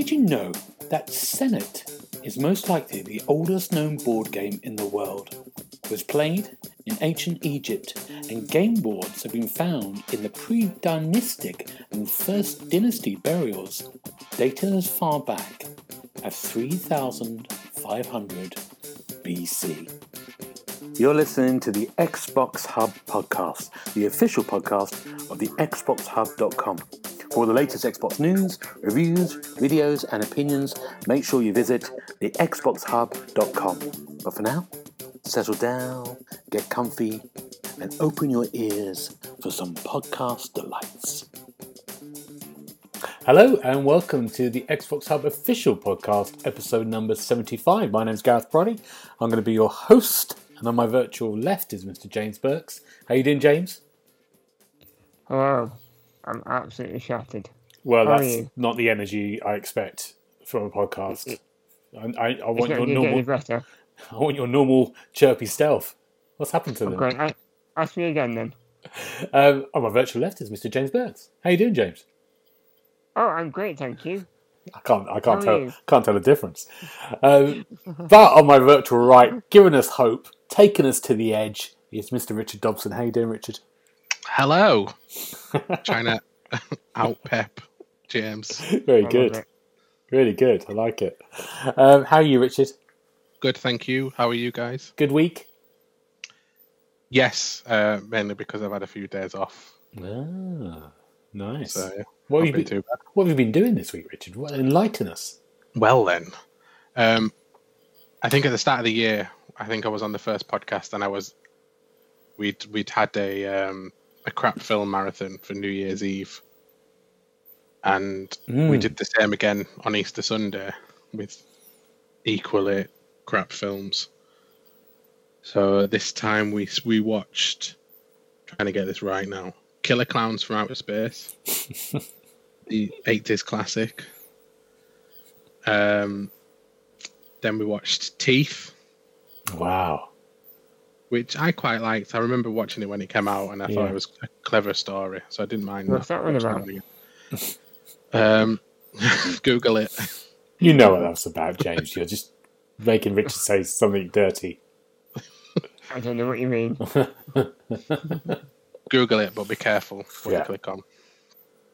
Did you know that Senet is most likely the oldest known board game in the world? It was played in ancient Egypt, and game boards have been found in the pre dynastic and First Dynasty burials dated as far back as 3500 BC. You're listening to the Xbox Hub podcast, the official podcast of the XboxHub.com. For the latest Xbox news, reviews, videos, and opinions, make sure you visit the XboxHub.com. But for now, settle down, get comfy, and open your ears for some podcast delights. Hello, and welcome to the Xbox Hub official podcast, episode number 75. My name's Gareth Broddy. I'm going to be your host, and on my virtual left is Mr. James Burks. How you doing, James? Hello. I'm absolutely shattered. Well, How that's not the energy I expect from a podcast. I, I, I want your going to get any normal. I want your normal chirpy stealth. What's happened to I'm them? ask me again then. Um, on my virtual left is Mr. James Burks. How you doing, James? Oh, I'm great, thank you. I can't, I can't How tell, can't tell the difference. Um, but on my virtual right, giving us hope, taking us to the edge, is Mr. Richard Dobson. How you doing, Richard? Hello. Trying to out pep James. Very I good, really good. I like it. Um, how are you, Richard? Good, thank you. How are you guys? Good week. Yes, uh, mainly because I've had a few days off. Ah, nice. So what, have you been been, too bad. what have you been doing this week, Richard? What, enlighten us. Well then, um, I think at the start of the year, I think I was on the first podcast and I was we'd we'd had a um, a crap film marathon for New Year's Eve, and we Mm. did the same again on Easter Sunday with equally crap films. So this time we we watched, trying to get this right now, Killer Clowns from Outer Space, the eighties classic. Um, then we watched Teeth, Wow. Which I quite liked. I remember watching it when it came out, and I Yeah. thought it was a clever story, so I didn't mind. What's that one about? Um, Google it. You know what that's about, James. You're just making Richard say something dirty. I don't know what you mean. Google it, but be careful what Yeah. you click on.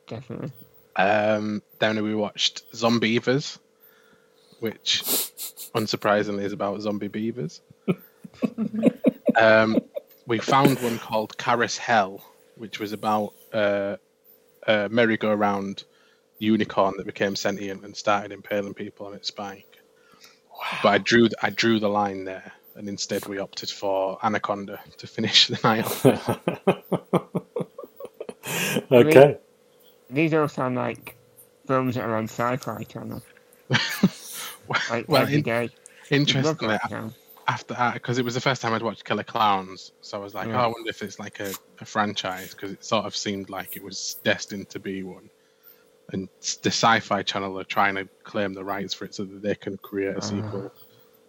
Definitely. Um, then we watched Zombie Beavers, which unsurprisingly is about zombie beavers. Um, we found one called Caris Hell, which was about uh, a merry-go-round unicorn that became sentient and started impaling people on its spike. But I drew I drew the line there, and instead we opted for Anaconda to finish the night. off. okay. These all sound like films that are on Sci-Fi Channel. Like well, every in- day. Interestingly, that now. After uh, that because it was the first time I'd watched Killer Clowns, so I was like, Yeah. oh, I wonder if it's like a, a franchise because it sort of seemed like it was destined to be one. And the Sci-Fi Channel are trying to claim the rights for it so that they can create a uh-huh. sequel.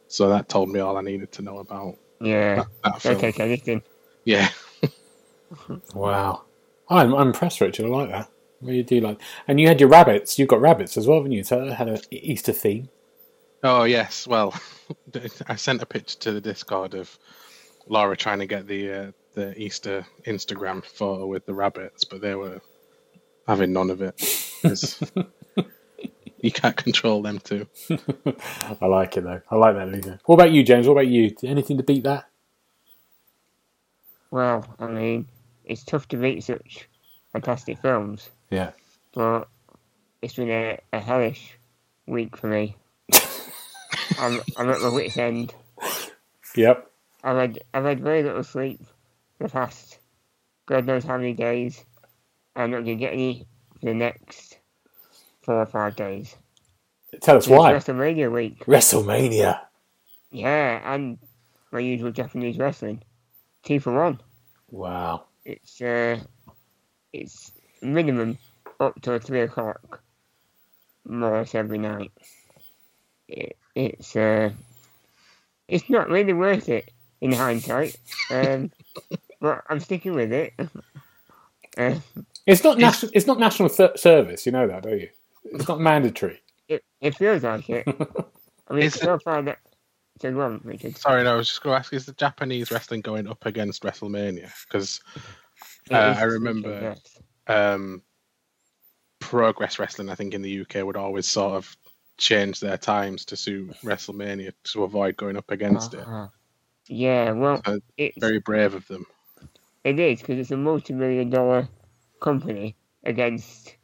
So that told me all I needed to know about Yeah. that, that They film. take anything. Yeah, Wow. I'm, I'm impressed, Richard. I like that. Really do like. And you had your rabbits. You've got rabbits as well, haven't you? So it had an Easter theme. Oh yes, well, I sent a picture to the Discord of Laura trying to get the uh, the Easter Instagram photo with the rabbits, but they were having none of it. you can't control them too. I like it though. I like that, Luna. What about you, James? What about you? Anything to beat that? Well, I mean, it's tough to beat such fantastic films, Yeah. but it's been a, a hellish week for me. I'm, I'm at my wit's end. Yep. I've had, I've had very little sleep the past God knows how many days. I'm not going to get any for the next four or five days. Tell us It's why. WrestleMania week. WrestleMania. Yeah, and my usual Japanese wrestling. Two for one. Wow. It's uh, it's minimum up to three o'clock, more or less every night. It, it's uh, it's not really worth it in hindsight, um, but I'm sticking with it. Uh, It's not national. It's not national th- service. You know that, don't you? It's not mandatory. It, it feels like it. I mean, Is it- so far that. So go on, Richard. Sorry, no, I was just going to ask: Is the Japanese wrestling going up against WrestleMania? Because Uh, I remember- um, Progress Wrestling, I think in the UK, would always sort of change their times to suit WrestleMania to avoid going up against it. Uh-huh. Yeah, well, So, it's Very brave of them. it is because it's a multi-million dollar company against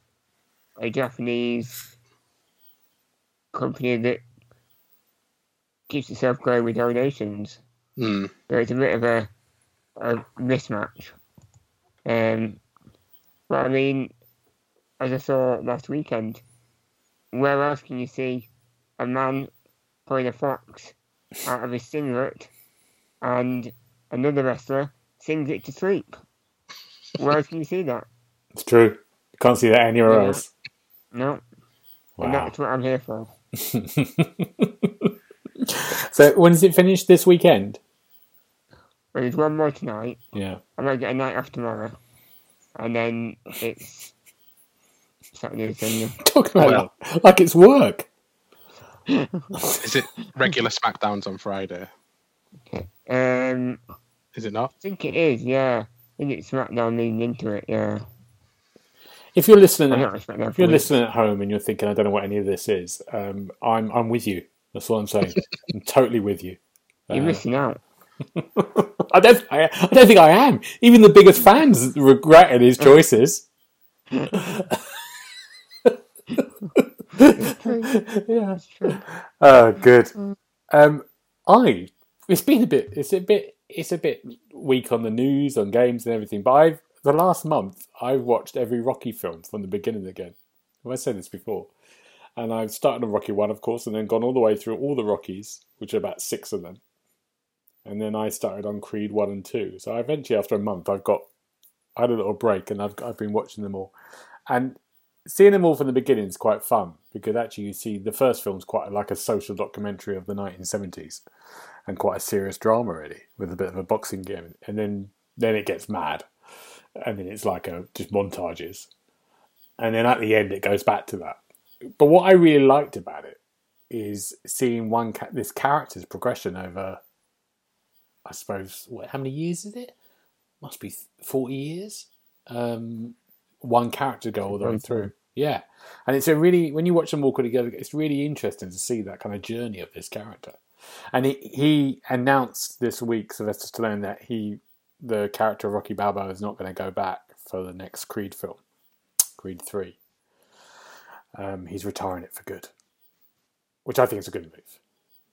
a Japanese company that keeps itself going with donations. Mm. So it's a bit of a, a mismatch. Um, but I mean, as I saw last weekend, where else can you see a man pulling a fox out of his singlet and another wrestler sings it to sleep? Where else can you see that? It's true. Can't see that anywhere Yeah. else. No, and Wow. that's what I'm here for. so when does it finish this weekend? But there's one more tonight. Yeah. I might get a night off tomorrow, and then it's Saturday and Sunday. Talking about it like it's work. Is it regular SmackDowns on Friday? Um, Is it not? I think it is, yeah. I think it's SmackDown leading into it, yeah. If you're listening, at, if you're weeks. listening at home and you're thinking, I don't know what any of this is, um, I'm I'm with you. That's what I'm saying. I'm totally with you. You're Uh, missing out. I don't. I, I don't think I am. Even the biggest fans regretted his choices. yeah. That's true. Oh, good. Um, I. It's been a bit. It's a bit. It's a bit weak on the news, on games, and everything. But I've the last month I've watched every Rocky film from the beginning again. Have I said this before? And I've started on Rocky One, of course, and then gone all the way through all the Rockies, which are about six of them. And then I started on Creed One and Two. So eventually, after a month, I've got. I had a little break, and I've I've been watching them all, and seeing them all from the beginning is quite fun because actually you see the first film's quite like a social documentary of the 1970s and quite a serious drama really with a bit of a boxing game. And then then it gets mad. And then it's like a just montages. And then at the end it goes back to that. But what i really liked about it is seeing one ca- this character's progression over i suppose what, how many years is it? Must be 40 years. Um, one character go all the way through yeah and it's a really when you watch them all together it's really interesting to see that kind of journey of this character and he, he announced this week Sylvester Stallone that he the character of Rocky Balboa is not going to go back for the next Creed film Creed 3 um, he's retiring it for good which I think is a good move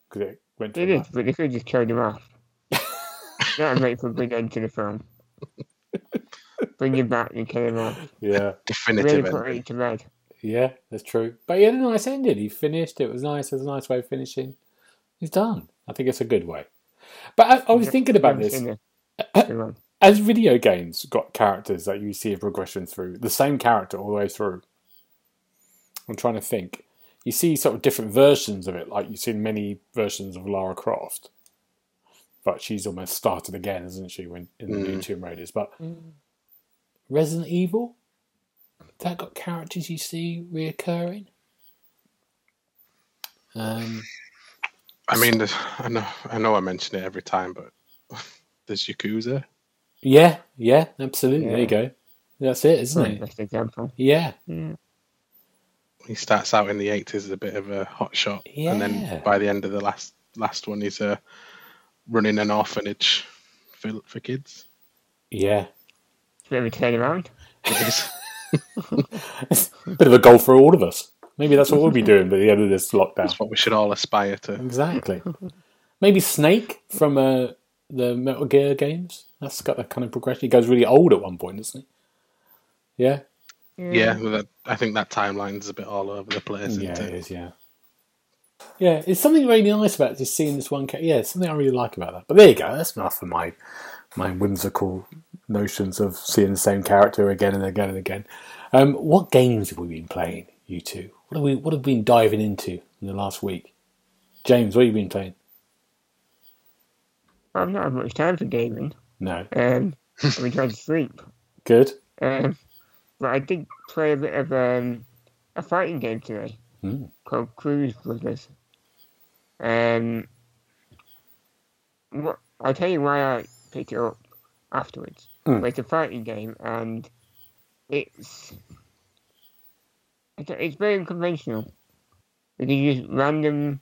because it went It is, but they could just killed him off. that would make for a big end to the film. Bring him back and kill him off. that. yeah Really Definitive put ending. it to bed. Yeah, that's true. But he had a nice ending. He finished. It was nice. It was a nice way of finishing. He's done. I think it's a good way. But I, I was thinking about this. seen it. Go on. As video games got characters that you see a progression through, the same character all the way through. I'm trying to think. You see sort of different versions of it, like you've seen many versions of Lara Croft. But she's almost started again, isn't she, when in the new Mm. Tomb Raiders? But Resident Evil? That got characters you see reoccurring? Um, I mean, I know, I know, I mention it every time, but there's Yakuza. yeah, yeah, absolutely. There you go. That's it, isn't it? Best example. Yeah, Yeah. He starts out in the 80s as a bit of a hot shot, and then by the end of the last last one, he's uh, running an orphanage for for kids. yeah. It's a bit of a turnaround. It is. A bit of a goal for all of us. Maybe that's what we'll be doing by the end of this lockdown. That's what we should all aspire to. Exactly. Maybe Snake from uh, the Metal Gear games. That's got that kind of progression. He goes really old at one point, doesn't he? Yeah. Yeah, well, that, I think that timeline's a bit all over the place. Yeah, isn't it it? is. Yeah. Yeah, it's something really nice about just seeing this one. Ca- yeah, it's something I really like about that. But there you go. That's enough for my my whimsical notions of seeing the same character again and again and again. Um, what games have we been playing, you two? What have we What have we been diving into in the last week? James, what have you been playing? I've not had much time for gaming. No. Um, I've been trying to sleep. Good. Um, but I did play a bit of um, a fighting game today. Hmm. called Cruise Brothers. Um, what, I'll tell you why I picked it up afterwards. Hmm. But it's a fighting game and it's it's, it's very unconventional. Because you just random.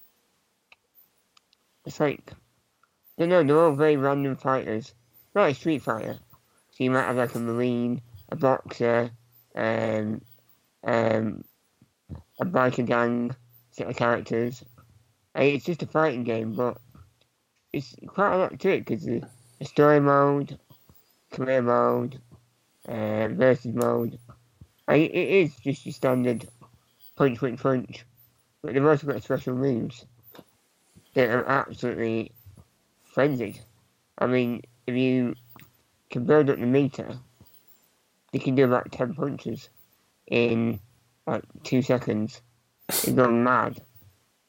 It's like I don't know. They're all very random fighters. Not like Street Fighter. So you might have like a marine, a boxer, um, um, a biker gang set of characters. And it's just a fighting game, but it's quite a lot to it because story mode, career mode, uh, versus mode. And it, is just your standard punch, punch, punch. But they've also got special moves that are absolutely frenzied. I mean, if you can build up the meter, you can do about 10 punches in like two seconds. You're going mad.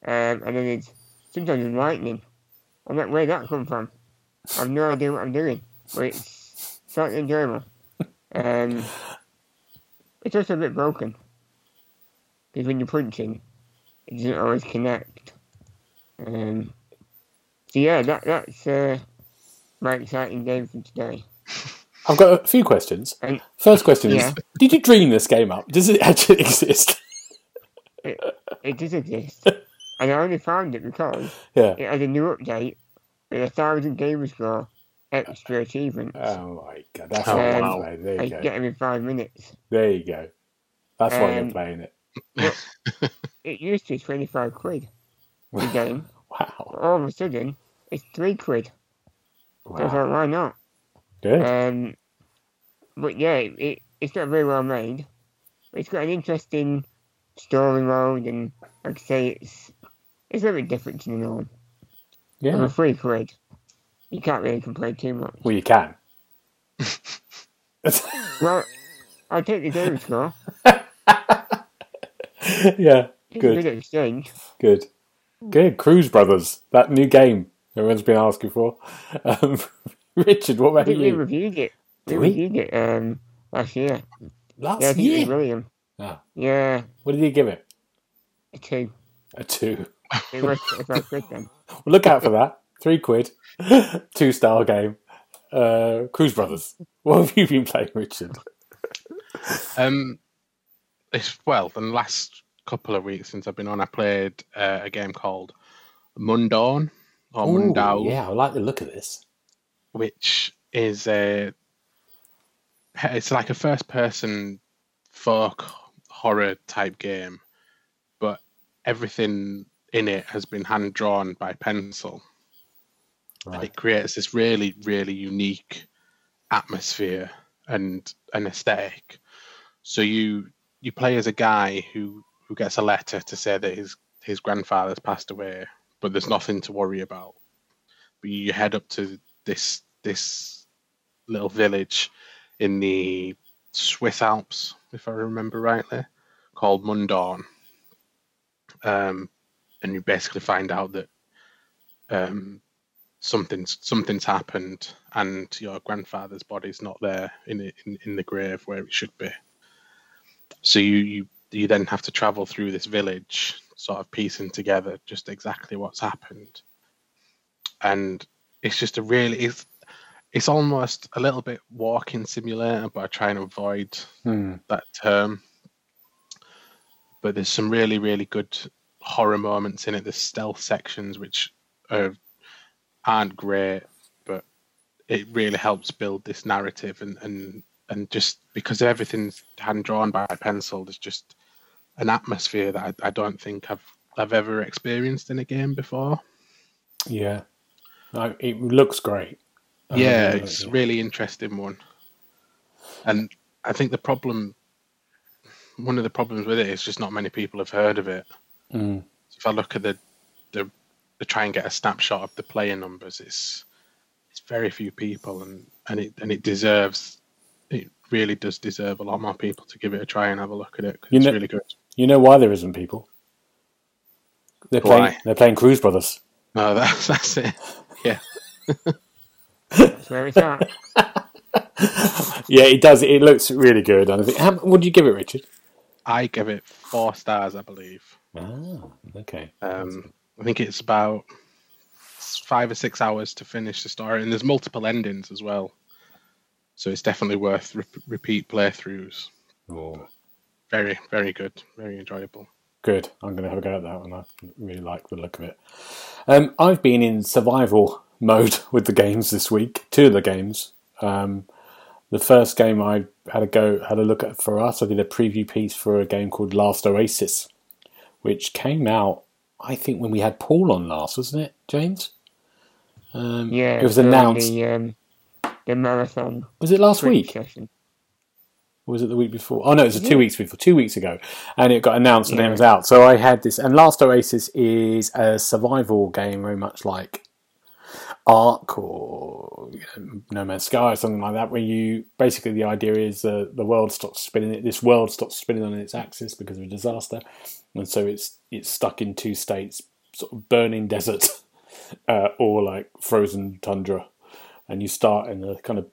Um, and then it's sometimes it's lightning. I'm like, where'd that come from? I've no idea what I'm doing. But it's slightly enjoyable. Um, it's also a bit broken. Because when you're punching, it doesn't always connect. Um, so yeah, that that's uh, my exciting game for today. I've got a few questions. And- First question Yeah. is: Did you dream this game up? Does it actually exist? It does exist. and I only found it because yeah. it has a new update with a thousand gamer score extra achievements. Oh my god, that's Oh, what you're wow. playing. There I you go. get them in five minutes. There you go. That's why you're Um, playing it. It used to be 25 quid a game. Wow. all of a sudden, it's three quid. So I Wow. thought, why not? Good. Um, but yeah, it, it, it's not very well made. It's got an interesting story mode, and like I say, it's it's a little bit different to the norm. For Yeah. three quid, you can't really complain too much. Well, you can. Well, I'll take the game score. yeah. Good. good exchange. Good. Good. Cruise Brothers. That new game everyone's been asking for. Um, Richard, what I about you? we reviewed it. Did we? reviewed it um, last year. Last Yeah, I think it was year. William. Ah. Yeah, What did you give it? a two. A two. It was 25 quid then. Well, look out for that. Three quid. Two star game. Uh, Cruise Brothers. What have you been playing, Richard? Um, it's well, the last couple of weeks since I've been on, I played uh, a game called Mundaun or Ooh, Mundaun, Yeah, I like the look of this. which is a it's like a first person folk horror type game, but everything in it has been hand drawn by pencil. and it creates this really really unique atmosphere and an aesthetic. So you you play as a guy who who gets a letter to say that his his grandfather's passed away but there's nothing to worry about. But you head up to this this little village in the Swiss Alps if I remember rightly called Mundaun. Um and you basically find out that um something's something's happened and your grandfather's body's not there in in, in the grave where it should be. So you you you then have to travel through this village sort of piecing together just exactly what's happened. And it's just a really it's it's almost a little bit walking simulator but i try and avoid Hmm. that term. But there's some really really good horror moments in it there's stealth sections which are aren't great, but it really helps build this narrative and and and just because everything's hand drawn by pencil, there's just an atmosphere that I, I don't think I've I've ever experienced in a game before. Yeah. No, it looks great. I yeah, really it's like a it. really interesting one, and I think the problem, one of the problems with it is just not many people have heard of it. Mm. if I look at the the to try and get a snapshot of the player numbers, it's it's very few people, and and it and it deserves it really does deserve a lot more people to give it a try and have a look at it. 'cause You it's know- really good. You know why there isn't people? They're playing. Why? They're playing Cruise Brothers. No, that's that's it. That's where it's at. yeah, it does. It looks really good. And I think, how, what do you give it, Richard? I give it four stars, I believe. Ah, okay. Um, I think it's about five or six hours to finish the story, and there's multiple endings as well. So it's definitely worth re- repeat playthroughs. Oh, Very, very good, very enjoyable. good. I'm going to have a go at that one. I really like the look of it. Um, I've been in survival mode with the games this week. Two of the games. Um, the first game I had a go had a look at for us. I did a preview piece for a game called Last Oasis, which came out. I think when we had Paul on last, wasn't it, James? Um, Yeah, it was announced. The, um, the marathon Was it last week? session. Or was it the week before? Oh no, it was Yeah. two weeks before, two weeks ago, and it got announced and then it was out. So I had this, and Last Oasis is a survival game, very much like Ark or No Man's Sky or something like that, where you basically the idea is uh, the world stops spinning. This world stops spinning on its axis because of a disaster, and so it's it's stuck in two states, sort of burning desert uh, or like frozen tundra, and you start in the kind of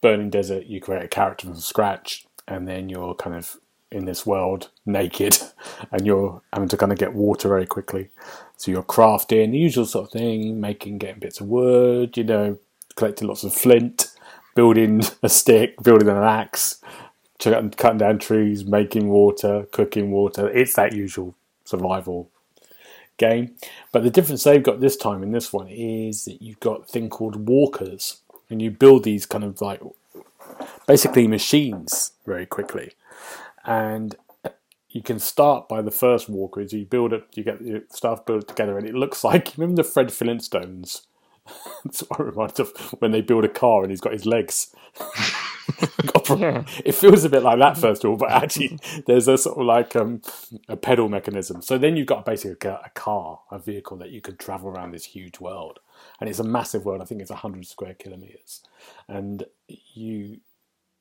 burning desert, you create a character from scratch, and then you're kind of in this world naked, and you're having to kind of get water very quickly. So you're crafting the usual sort of thing, making, getting bits of wood, you know, collecting lots of flint, building a stick, building an axe, cutting down trees, making water, cooking water. It's that usual survival game. But the difference they've got this time in this one is that you've got a thing called walkers, and you build these kind of like basically machines very quickly. And you can start by the first walkers. You build it, you get your stuff built together, and it looks like remember the Fred Flintstones. That's what it reminds of when they build a car and he's got his legs. Yeah. It feels a bit like that first of all, but actually there's a sort of like um, a pedal mechanism. So then you've got basically a, a car, a vehicle that you can travel around this huge world, and it's a massive world. I think it's hundred square kilometers, and you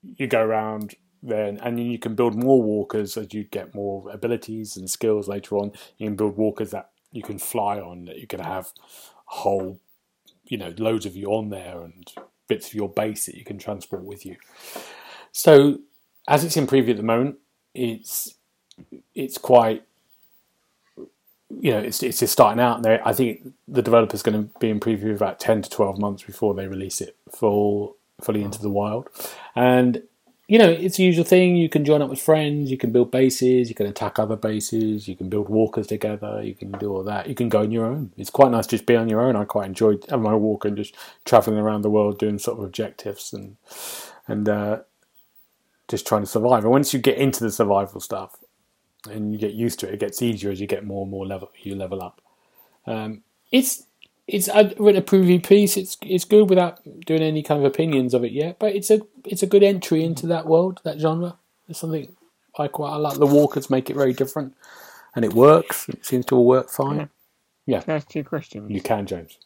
you go around then and then you can build more walkers as you get more abilities and skills later on. You can build walkers that you can fly on that you can have whole you know loads of you on there and bits of your base that you can transport with you. So as it's in preview at the moment it's it's quite you know it's it's just starting out and they- I think the developer's going to be in preview about 10 to 12 months before they release it full fully into the wild. And you know, it's the usual thing. You can join up with friends, you can build bases, you can attack other bases, you can build walkers together, you can do all that. You can go on your own. It's quite nice just be on your own. I quite enjoyed having my walker and just traveling around the world doing sort of objectives and and uh, just trying to survive. And once you get into the survival stuff and you get used to it, it gets easier as you get more and more level. You level up. Um, it's it's I've written a preview piece. It's it's good without doing any kind of opinions of it yet, but it's a it's a good entry into that world, that genre. It's something I quite I like. The walkers make it very different, and it works. It seems to all work fine. Can I ask two questions? You can, James.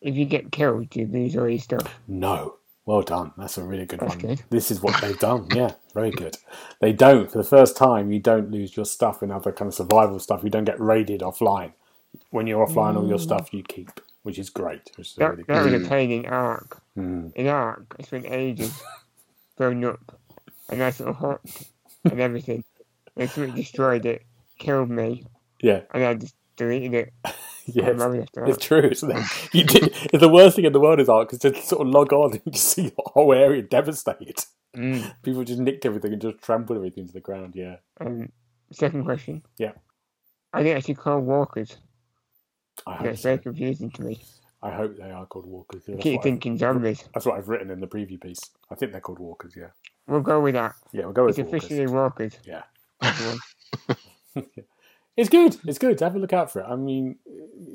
If you get killed, do you lose all your stuff? No. Well done. That's a really good That's one. good. This is what they've done. Yeah, very good. They don't, for the first time, you don't lose your stuff in other kind of survival stuff. You don't get raided offline. When you're offline, all your stuff you keep, which is great. Which is That, really that was a pain in Ark. Mm. In Ark, I spent ages building up a nice little hut and everything. And something destroyed it, killed me, Yeah, and I just deleted it. yeah. After It's true, isn't it? You did, the worst thing in the world is art because to sort of log on and you see your whole area devastated. Mm. People just nicked everything and just trampled everything to the ground. Yeah, Um, second question. Yeah. I think actually called walkers. I hope. That's So. very confusing to me. I hope they are called walkers. I keep what, I've, thinking zombies. that's what I've written in the preview piece. I think they're called walkers. Yeah, We'll go with that. yeah. We'll go with It's walkers. officially walkers. Yeah. It's good. It's good. Have a look out for it. I mean,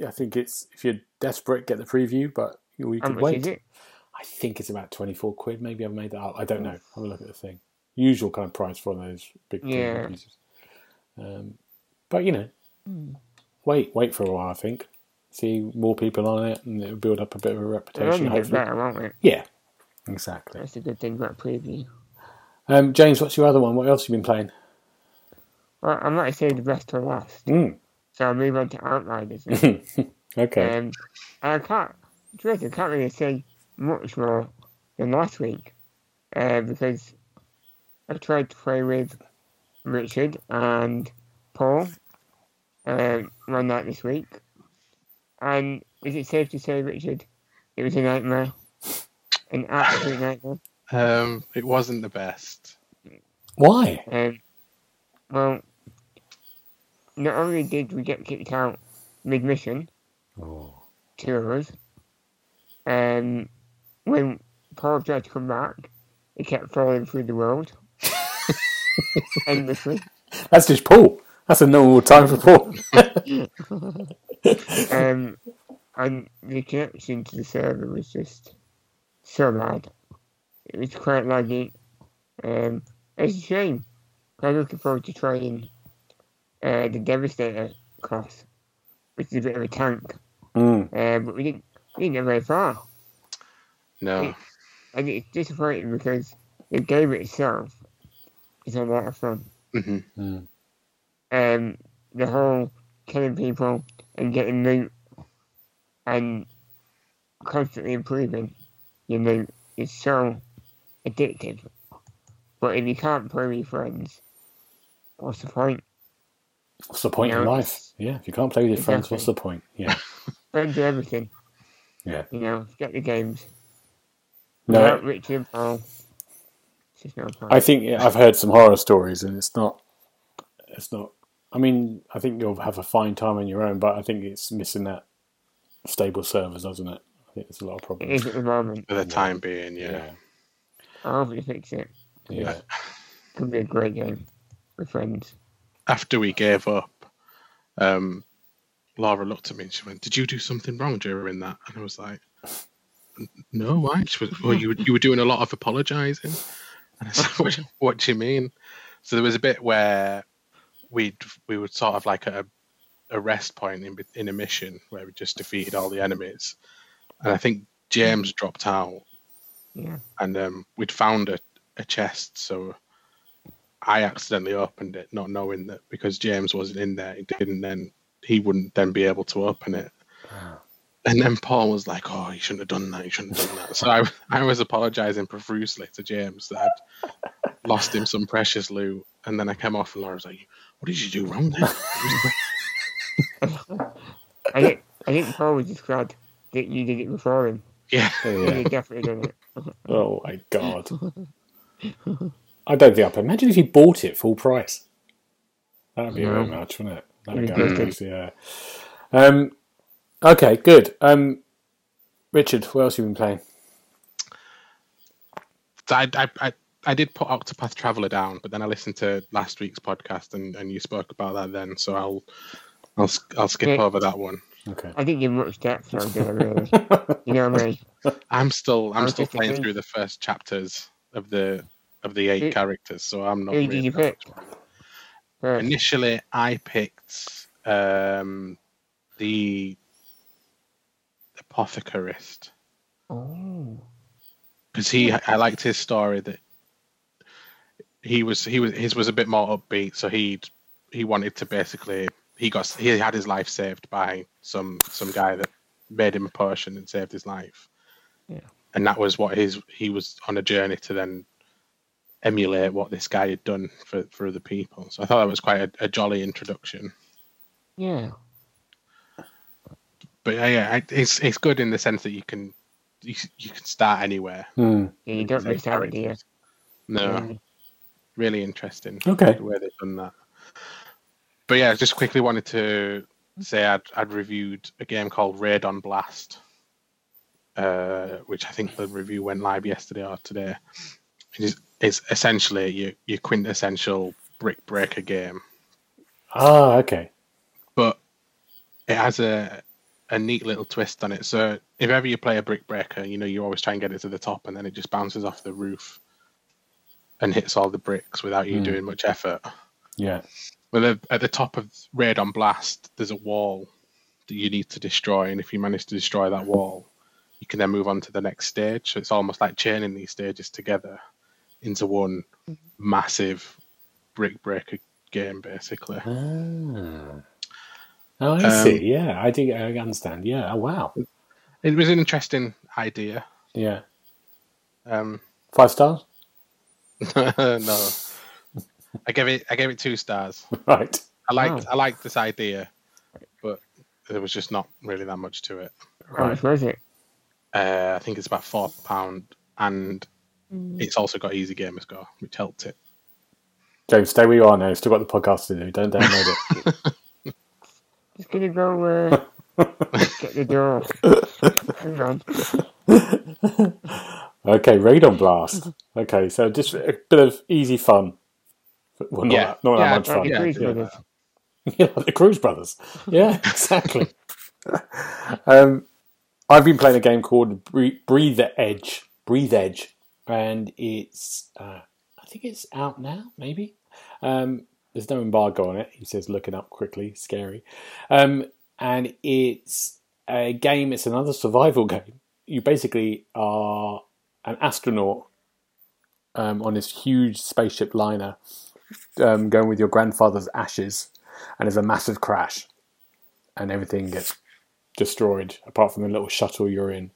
I think it's if you're desperate, get the preview, but you, you could wait. I think it's about twenty four quid. Maybe I've made that up. I don't know. Have a look at the thing. Usual kind of price for one of those big Yeah. pieces. Um, but you know, Hmm. wait, wait for a while. I think see more people on it, and it'll build up a bit of a reputation. Hopefully, better, won't it? yeah, exactly. That's the good thing about preview. Um, James, what's your other one? What else have you been playing? Well, I might say the best to last. Mm. So I'll move on to Outriders. okay. Um, I can't, I can't really say much more than last week uh, because I tried to play with Richard and Paul um, one night this week. And is it safe to say, Richard, it was a nightmare? An absolute nightmare. Um, it wasn't the best. Why? Um, well, not only did we get kicked out mid mission, Oh. two of us, um, when Paul tried to come back, he kept falling through the world endlessly. That's just Paul. That's a normal time for Paul. Um, and the connection to the server was just so bad. It was quite laggy. Um, it's a shame. I'm looking forward to trying uh, the Devastator class, which is a bit of a tank. Mm. Uh, but we didn't, we didn't get very far. No. And it's disappointing because the game itself is a lot of fun. hmm Mm. um, the whole killing people and getting loot and constantly improving your loot is so addictive. But if you can't play with your friends, what's the point? What's the point in Yeah. life? Yeah, if you can't play with your friends, what's the point? Yeah. Friends are everything. Yeah. You know, get the games. No, Without Richard and Paul, it's just no point. I think yeah, I've heard some horror stories, and it's not. It's not. I mean, I think you'll have a fine time on your own, but I think it's missing that stable servers, doesn't it? I think there's a lot of problems. is at the moment. For the time being, yeah. Yeah. I hope they fix it. Yeah. Could be a great game with friends. After we gave up, um, Laura looked at me and she went, "Did you do something wrong during that?" And I was like, "No, why?" She was, "Well, you were- you were doing a lot of apologising." And I said, what, "What do you mean?" So there was a bit where we we were sort of like a, a rest point in in a mission where we just defeated all the enemies, and I think James dropped out, Yeah. and um, we'd found a, a chest, so I accidentally opened it, not knowing that because James wasn't in there, he didn't then he wouldn't then be able to open it. And then Paul was like, "Oh, you shouldn't have done that. You shouldn't have done that." So I, I was apologising profusely to James that I'd lost him some precious loot, and then I came off and Laura was like, "What did you do wrong then?" I think, I think Paul was just glad that you did it before him. yeah, Yeah. He definitely done it. Oh my god. I don't think I can imagine if you bought it full price. That'd be a bit No. much, wouldn't it? That'd go be good. crazy, yeah. Um, okay, good. Um, Richard, what else have you been playing? I, I, I, I did put Octopath Traveler down, but then I listened to last week's podcast and, and you spoke about that then, so I'll I'll I'll skip Yeah. over that one. Okay. I didn't give much depth on it, really. You know what I mean? I'm still I'm still playing thinking- through the first chapters of the of the eight Who- characters, so I'm not. who did really you pick? much Initially, I picked um, the apothecarist Oh. because he I liked his story that he was he was his was a bit more upbeat, so he he wanted to basically he got he had his life saved by some some guy that made him a potion and saved his life. Yeah. And that was what his he was on a journey to then emulate what this guy had done for for other people. So I thought that was quite a, a jolly introduction. Yeah. But yeah, yeah, it's it's good in the sense that you can you, you can start anywhere. Hmm. Yeah, you don't Same miss out, do you? characters. No, Really. interesting. Okay. the way they've done that. But yeah, just quickly wanted to say I'd, I'd reviewed a game called Radon Blast, uh, which I think the review went live yesterday or today. It is, it's essentially your, your quintessential brick breaker game, Ah, okay. but it has a a neat little twist on it. So if ever you play a brick breaker, you know you always try and get it to the top, and then it just bounces off the roof and hits all the bricks without you Hmm. doing much effort. Yeah. Well, at the top of Radon Blast, there's a wall that you need to destroy, and if you manage to destroy that wall, you can then move on to the next stage. So it's almost like chaining these stages together into one massive brick breaker game, basically. Ah. Oh, I Um, see. Yeah, I do. I understand. Yeah. Oh, wow. It was an interesting idea. Yeah. Um, Five stars. no, I gave it I gave it two stars. Right. I liked Wow. I liked this idea, but there was just not really that much to it. How much was it? Uh, I think it's about four pound, and Mm. it's also got easy gamer score, which helped it. James, stay where you are now. You've still got the podcast to do. Don't download it. Just gonna go uh, get the door. Hang on. Okay, Radon Blast. Okay, so just a bit of easy fun. Well, not, Yeah. that, not Yeah, that much fun. the yeah, Cruise yeah. Brothers. Yeah, the Cruise Brothers. Yeah, exactly. um, I've been playing a game called Bre- Breathe Edge. Breathedge, and it's uh, I think it's out now. Maybe um, there's no embargo on it. He says, looking up quickly, scary. Um, and it's a game. It's another survival game. You basically are an astronaut um, on this huge spaceship liner, um, going with your grandfather's ashes and there's a massive crash and everything gets destroyed apart from the little shuttle you're in.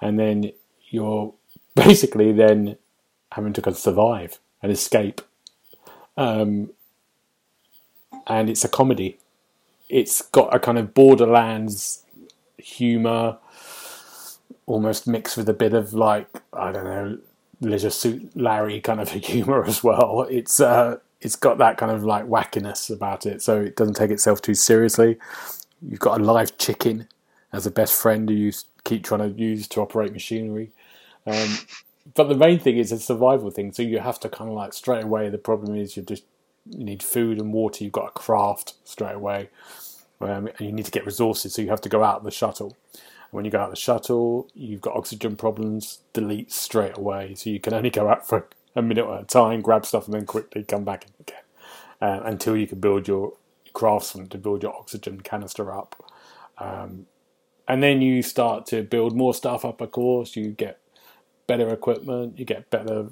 And then you're basically then having to survive and escape. Um, and it's a comedy. It's got a kind of borderlands humor almost mixed with a bit of like i don't know leisure suit larry kind of humor as well it's uh it's got that kind of like wackiness about it, so it doesn't take itself too seriously. You've got a live chicken as a best friend who you keep trying to use to operate machinery. Um, but the main thing is a survival thing, so you have to kind of like straight away. The problem is you just you need food and water. You've got a craft straight away, um, and you need to get resources. So you have to go out the shuttle. When you go out the shuttle, you've got oxygen problems. Delete straight away, so you can only go out for a minute at a time, grab stuff, and then quickly come back in again uh, until you can build your craftsman to build your oxygen canister up. Um, and then you start to build more stuff up. Of course, you get better equipment, you get better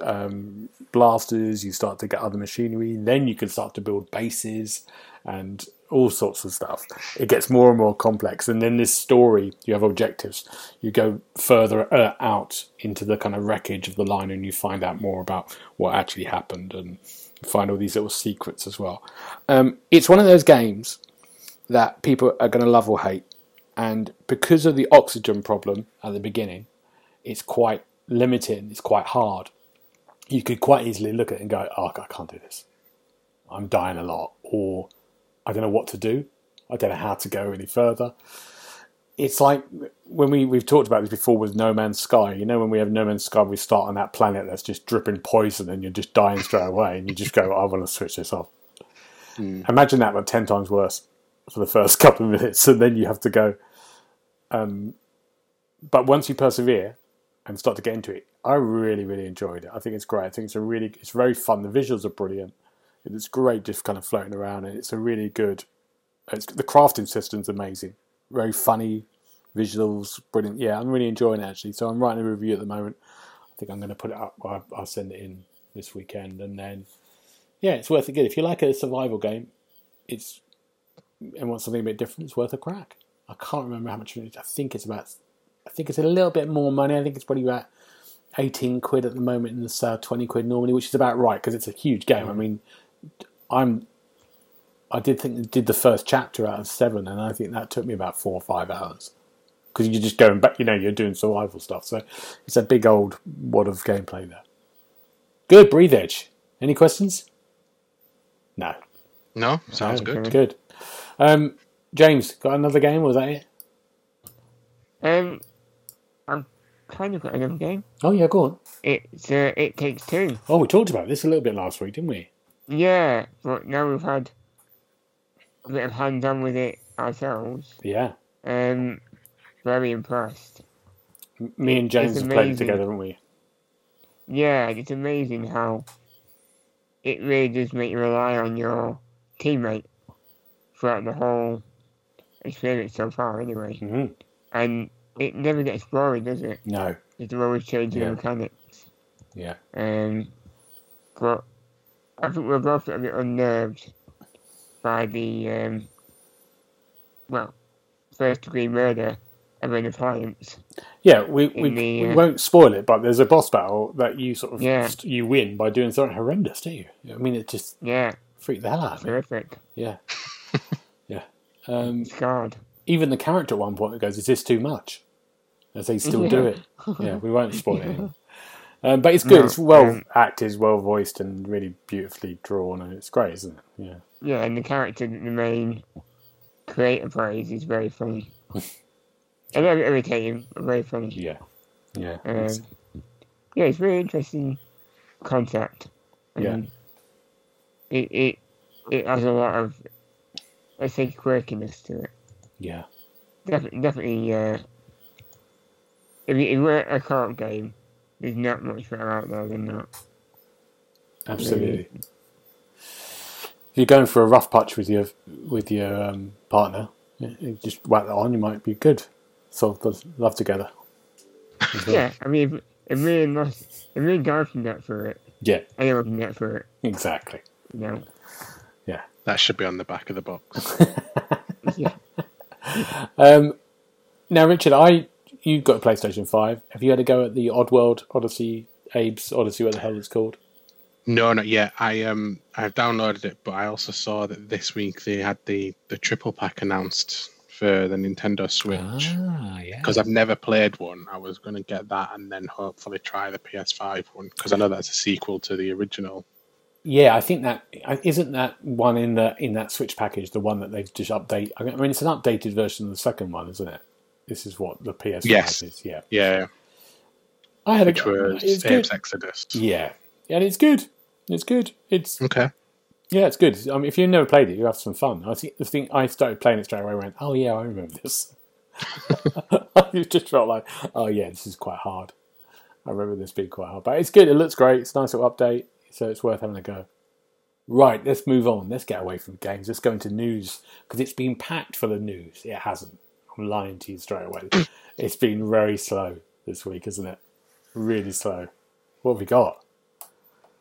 um, blasters, you start to get other machinery. Then you can start to build bases and all sorts of stuff. It gets more and more complex. And then this story, you have objectives. You go further uh, out into the kind of wreckage of the line, and you find out more about what actually happened, and find all these little secrets as well. Um, it's one of those games that people are going to love or hate. And because of the oxygen problem at the beginning, it's quite limiting, it's quite hard. You could quite easily look at it and go, oh, I can't do this. I'm dying a lot. Or I don't know what to do. I don't know how to go any further. It's like when we, we've talked about this before with No Man's Sky. You know, when we have No Man's Sky, we start on that planet that's just dripping poison and you're just dying straight away and you just go, I want to switch this off. Imagine that, but 10 times worse for the first couple of minutes. And then you have to go, um, but once you persevere and start to get into it, I really, really enjoyed it. I think it's great. I think it's a really, it's very fun. The visuals are brilliant. It's great just kind of floating around, and it's a really good. The crafting system's amazing. Very funny visuals, brilliant. Yeah, I'm really enjoying it actually. So I'm writing a review at the moment. I think I'm going to put it up. I'll, send it in this weekend, and then yeah, it's worth a good. If you like a survival game, it's and want something a bit different, it's worth a crack. I can't remember how much it is. I think it's about. I think it's a little bit more money. I think it's probably about eighteen quid at the moment in the sale, twenty quid normally, which is about right because it's a huge game. I mean, I'm. I did think did the first chapter out of seven, and I think that took me about four or five hours because you're just going back. You know, you're doing survival stuff, so it's a big old wad of gameplay there. Good, Breathedge. Any questions? No. No, sounds No, good. Good. Um, James, got another game? Was that it? Um, I'm kind of got another game. Oh yeah, go on. It's uh, It Takes Two. Oh, we talked about this a little bit last week, didn't we? Yeah, but now we've had a bit of hands on with it ourselves. Yeah. Um, very impressed. Me and James It's have played together, haven't we? Yeah, it's amazing how it really does make you rely on your teammate throughout the whole experience so far, anyway. hmm And it never gets boring, does it? No. They're always changing Yeah. the mechanics. Yeah. Um, but I think we're both a bit unnerved by the, um, well, first degree murder of an appliance. Yeah, we, we, the, we uh, won't spoil it, but there's a boss battle that you sort of Yeah. you win by doing something horrendous, don't you? I mean, it just Yeah, freaked the hell out of me. Terrific. Yeah, yeah. Um, Scarred. even the character at one point goes, "Is this too much?" As they still do it. Yeah, we won't spoil it. Um, but it's good. No, it's well um, acted, well voiced, and really beautifully drawn, and it's great, isn't it? Yeah. Yeah, and the character that the main creator plays is very funny. a little bit irritating, but very funny. Yeah. Yeah. Um, It's- yeah, it's very interesting concept. Yeah. It, it it has a lot of let's say quirkiness to it. yeah. Definitely, definitely. Uh, if it were a co-op game, there's not much better out there than that. Absolutely. If you're going for a rough patch with your with your um, partner, you just whack that on. You might be good. Solve the love together. well. Yeah, I mean, if, if me and Ross, if me and Gareth can get through it, Yeah. anyone can get through it. Exactly. You know. That should be on the back of the box. Yeah. Um, now, Richard, I you've got a PlayStation Five. Have you had a go at the Oddworld Odyssey, Abe's Odyssey, what the hell it's called? no, not yet. I um I've downloaded it, but I also saw that this week they had the the triple pack announced for the Nintendo Switch. Ah, yeah. Because I've never played one, I was going to get that and then hopefully try the PS5 one because I know that's a sequel to the original. Yeah, I think that isn't that one in the in that Switch package, the one that they've just update. I mean, it's an updated version of the second one, isn't it? This is what the PS5 Yes. is. Yeah, Yeah, I had which a was It's good. Exoddus. Yeah, and it's good. It's good. It's Okay. yeah, it's good. I mean, if you've never played it, you have some fun. I think thing I started playing it straight away. I went, oh yeah, I remember this. it just felt like, oh yeah, this is quite hard. I remember this being quite hard, but it's good. It looks great. It's a nice little update, so it's worth having a go. Right, let's move on. Let's get away from games. Let's go into news because it's been packed full of news. It hasn't. I'm lying to you straight away. it's been very slow this week, isn't it? Really slow. What have we got?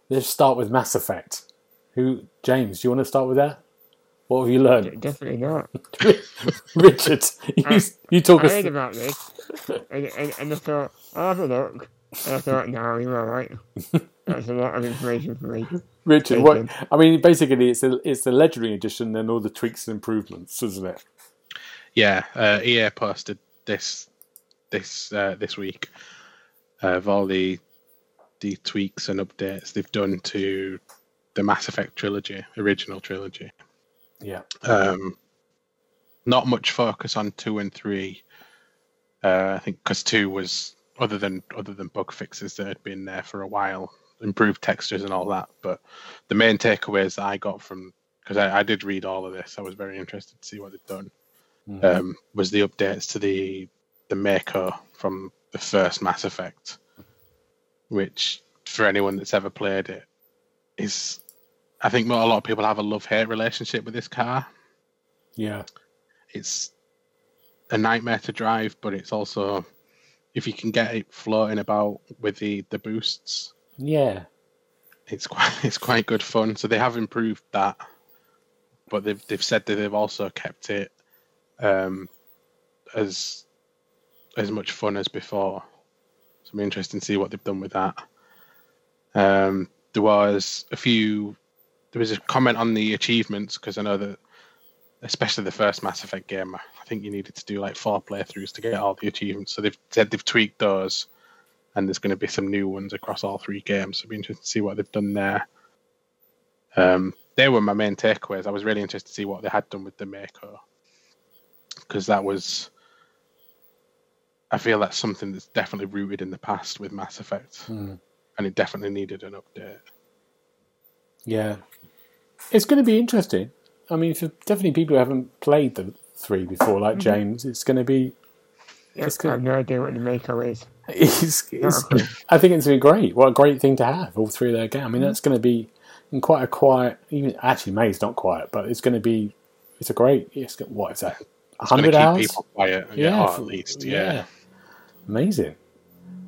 Let's start with Mass Effect. Who, James? Do you want to start with that? What have you learned, Definitely not. Richard? You, you talk I us. heard about this, and, and, and I thought, I'll have a look. And I thought, no, you're alright. That's a lot of information for me. Richard, what? Taken. I mean, basically, it's the it's the legendary edition and all the tweaks and improvements, isn't it? Yeah, uh, EA posted this this uh, this week of all the the tweaks and updates they've done to the Mass Effect trilogy, original trilogy. Yeah. Um, not much focus on two and three. Uh, I think because two was other than other than bug fixes that had been there for a while, improved textures and all that. But the main takeaways that I got from because I, I did read all of this, I was very interested to see what they'd done. Um, was the updates to the the Mako from the first Mass Effect, which for anyone that's ever played it is, I think a lot of people have a love hate relationship with this car Yeah. it's a nightmare to drive, but it's also if you can get it floating about with the the boosts, Yeah. it's quite it's quite good fun. So they have improved that, but they've they've said that they've also kept it um, as as much fun as before. So it'll be interesting to see what they've done with that. Um, there was a few. There was a comment on the achievements because I know that, especially the first Mass Effect game, I think you needed to do like four playthroughs to get all the achievements. So they've said they've tweaked those, and there's going to be some new ones across all three games. So it'll be interesting to see what they've done there. Um, they were my main takeaways. I was really interested to see what they had done with the Mako because that was. I feel that's something that's definitely rooted in the past with Mass Effect, Hmm. and it definitely needed an update. Yeah. It's going to be interesting. I mean, for definitely people who haven't played the three before, like James, it's going to be. Yep, It's I have no idea what the Mako is. It's, it's. I think it's going to be great. What a great thing to have, all three of their games. I mean, that's going to be in quite a quiet. Even actually, May's not quiet, but it's going to be. It's a great. It's got- what is that? Hundred hours. people quiet, yeah, or for- at least, yeah. amazing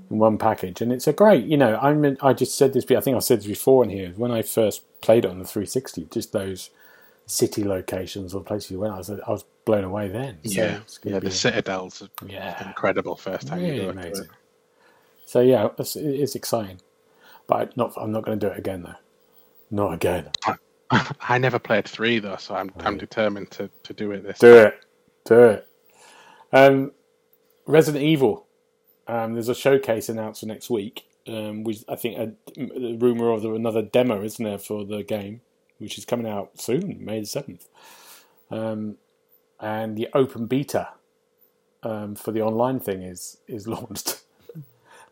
in one package, and it's a great. You know, I mean, I just said this. I think I said this before in here when I first played it on the 360. Just those city locations or places you went, I was I was blown away then. So yeah, yeah. The Citadel's yeah, incredible first time really you go amazing. it. So yeah, it's, it's exciting, but not. I'm not going to do it again though. Not again. I never played three though, so I'm I'm determined to, to do it this. Do it. Do it. Um, Resident Evil. Um, there's a showcase announced for next week. Um, which I think a, a rumor of another demo, isn't there, for the game, which is coming out soon, May the seventh. Um, and the open beta um, for the online thing is is launched.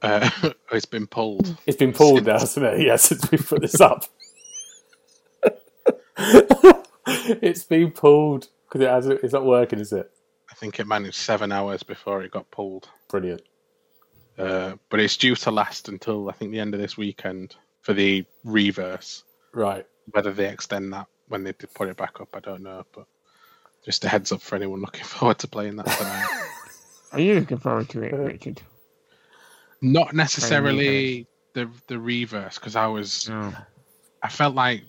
Uh, it's been pulled. It's been pulled now, hasn't it? Yeah, since we put this up. it's been pulled because it hasn't. It's not working, is it? I think it managed seven hours before it got pulled. Brilliant. Uh, but it's due to last until I think the end of this weekend for the Re:Verse. Right. Whether they extend that when they put it back up, I don't know. But just a heads up for anyone looking forward to playing that tonight. Are you looking forward to it, Richard? Not necessarily the the Re:Verse because I was No. I felt like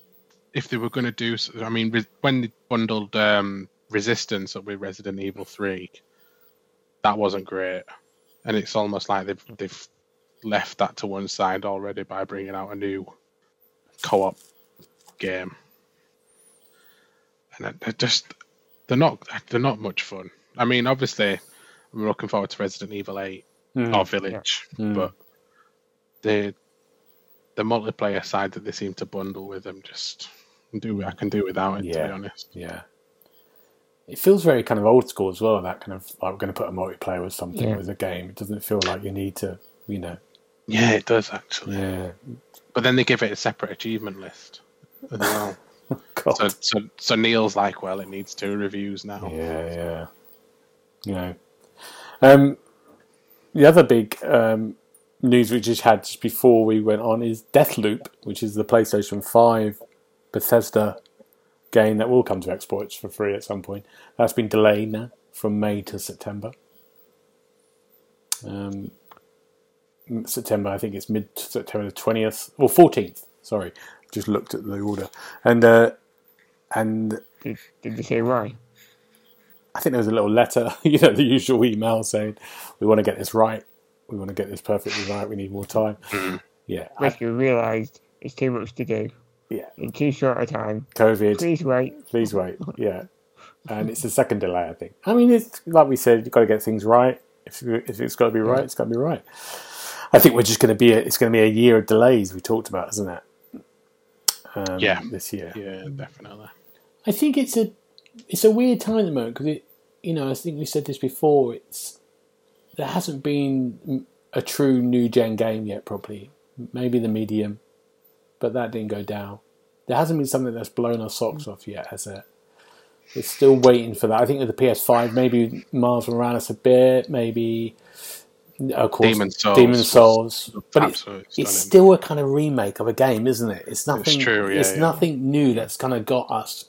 if they were going to do, I mean, when they bundled um, Resistance up with Resident Evil Three, that wasn't great, and it's almost like they've they've left that to one side already by bringing out a new co-op game, and they're just they're not they're not much fun. I mean, obviously, I'm looking forward to Resident Evil Eight Mm. or Village, Mm. but the the multiplayer side that they seem to bundle with them just do I can do without it to be honest. Yeah. It feels very kind of old school as well. That kind of like we're going to put a multiplayer with something Yeah. with a game. It doesn't feel like you need to, you know. Yeah, it does actually. Yeah. But then they give it a separate achievement list as well. God. so, so so Neil's like, well, it needs two reviews now. Yeah, yeah. You know. Um, the other big um, news we just had just before we went on is Deathloop, which is the PlayStation 5 Bethesda game that will come to Xbox for free at some point. That's been delayed now from May to September. Um, September, I think it's mid September the 20th, or 14th, sorry. Just looked at the order. And, uh, and Did, did they say why? I think there was a little letter, you know, the usual email saying, "We want to get this right. We want to get this perfectly right. We need more time." Yeah, I- Basically realised it's too much to do yeah. in too short a time. COVID, Please wait. please wait. Yeah, and it's the second delay. I think. I mean, it's like we said, you've got to get things right. If if it's got to be right, it's got to be right. I think we're just going to be. A, it's going to be a year of delays. We talked about, isn't it? Um, Yeah. this year. Yeah, definitely. I think it's a it's a weird time at the moment because it you know I think we said this before it's there hasn't been a true new gen game yet probably. maybe the medium but that didn't go down there hasn't been something that's blown our socks off yet has it it's still waiting for that I think with the PS5 maybe Miles Morales a bit maybe of course Demon's Souls Demon's Souls but it's, it's still a kind of remake of a game, isn't it? It's nothing. true, yeah, it's yeah. nothing new that's kind of got us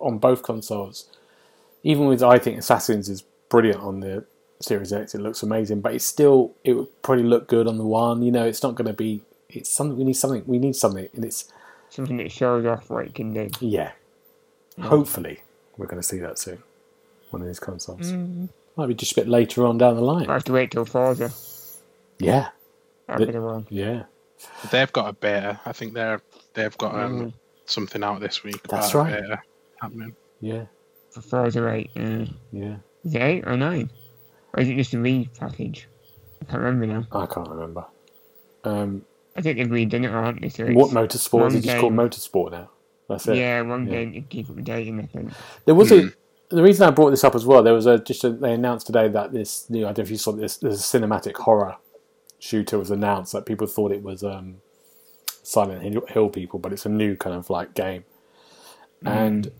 on both consoles. Even with, I think Assassins is brilliant on the Series X. It looks amazing, but it's still it would probably look good on the one. You know, it's not going to be. It's something we need. Something we need something, and it's Something that shows off what it can do. yeah. Hopefully, we're going to see that soon. One of these consoles might be just a bit later on down the line. I have to wait till Forza. Yeah, That'll The- be the one. yeah. They've got a beta. I think they're they've got um, something out this week. That's right. beta happening. Yeah, For Forza 8. Uh, yeah. is it 8 or 9? Or is it just a repackage? I can't remember now. I can't remember. Um, I think they've redone it, aren't they? So what it's- motorsport is one it just called motorsport now? That's it. Yeah, one Yeah. game to keep updating, I think. There was a the reason I brought this up as well. There was a just a, they announced today that this new I don't know if you saw this. There's a cinematic horror shooter was announced that people thought it was um, Silent Hill, Hill people, but it's a new kind of like game, and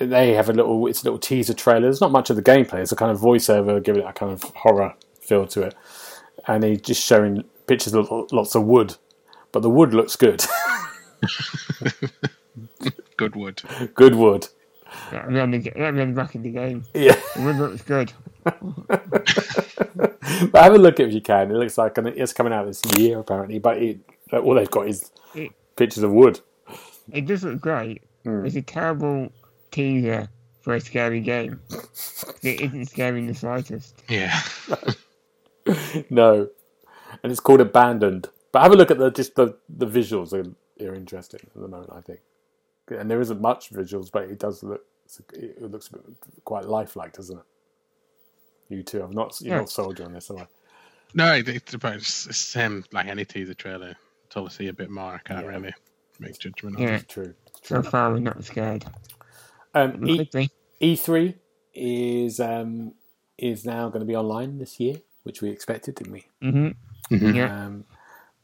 they have a little it's a little teaser trailer. There's not much of the gameplay. It's a kind of voiceover giving it a kind of horror feel to it, and he just showing pictures of lots of wood, but the wood looks good, good wood. Good wood. on the, let me on the back in the game. Yeah. The wood looks good. but have a look at it if you can. It looks like it's coming out this year apparently, but it, all they've got is It- pictures of wood. It does look great. Hmm. It's a terrible teaser for a scary game. It isn't scary in the slightest. Yeah. No, and it's called Abandoned. But have a look at the just the the visuals. Are, are interesting at the moment. I think and there isn't much visuals, but it does look. It looks quite lifelike, doesn't it? You too. I've not. You're Yeah. not sold you on this, am I? No, it, it's about it's the same like any teaser trailer. Until I see a bit more, I can't Yeah. really make judgment on Yeah. it. True. It's true. So far, we're not scared. Um, E- could be. E3 is um, is now going to be online this year, which we expected, didn't we? hmm Mhm. Yeah. Um,